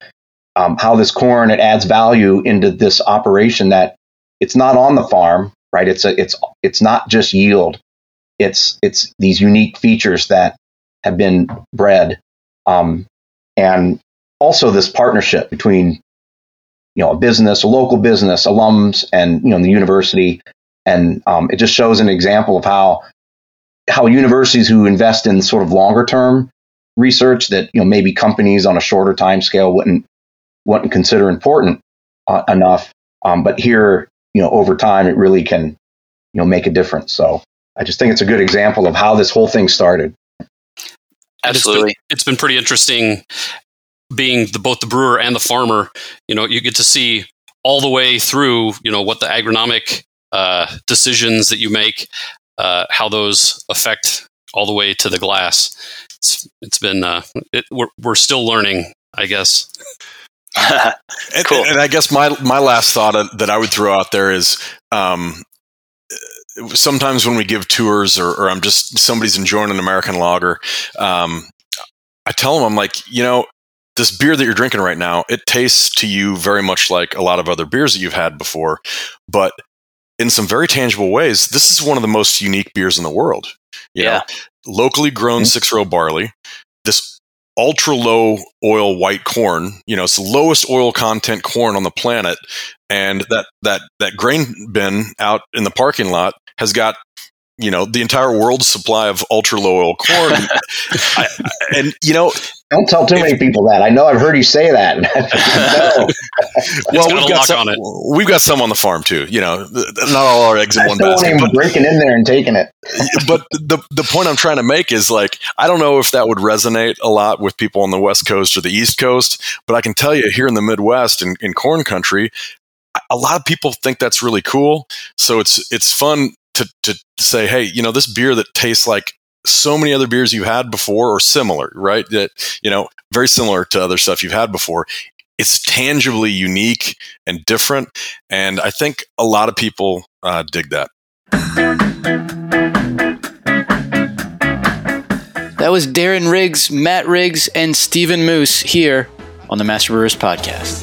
Speaker 3: um, how this corn it adds value into this operation that it's not on the farm, right? It's a, it's it's not just yield. It's it's these unique features that have been bred, um, and also this partnership between you know a business, a local business, alums, and you know the university, and um, it just shows an example of how how universities who invest in sort of longer term research that you know maybe companies on a shorter time scale wouldn't wouldn't consider important uh, enough, um, but here you know over time it really can you know make a difference. So I just think it's a good example of how this whole thing started.
Speaker 1: Absolutely.
Speaker 4: It's been, it's been pretty interesting being the, both the brewer and the farmer. You know, you get to see all the way through, you know, what the agronomic uh, decisions that you make, uh, how those affect all the way to the glass. It's, it's been, uh, it, we're, we're still learning, I guess.
Speaker 5: cool. And, and, I guess my, my last thought that I would throw out there is, um, sometimes when we give tours or, or I'm just somebody's enjoying an American lager, um, I tell them I'm like, you know, this beer that you're drinking right now, it tastes to you very much like a lot of other beers that you've had before, but in some very tangible ways, this is one of the most unique beers in the world. You yeah. Know, locally grown mm-hmm. six row barley, this ultra low oil white corn, you know, it's the lowest oil content corn on the planet, and that that that grain bin out in the parking lot has got you know the entire world's supply of ultra low oil corn. I, and you know
Speaker 3: don't tell too if, many people that. I know i've heard you say that.
Speaker 5: Well we've got some we've got some on the farm too you know. Not all our eggs in one basket
Speaker 3: but breaking in there and taking it.
Speaker 5: But the the point i'm trying to make is like i don't know if that would resonate a lot with people on the west coast or the east coast but i can tell you here in the midwest in, in corn country a lot of people think that's really cool. So it's it's fun to to say, hey, you know, this beer that tastes like so many other beers you've had before or similar, right? That you know, very similar to other stuff you've had before. It's tangibly unique and different, and I think a lot of people uh, dig that.
Speaker 1: That was Darren Riggs, Matt Riggs, and Stephen Moose here on the Master Brewers Podcast.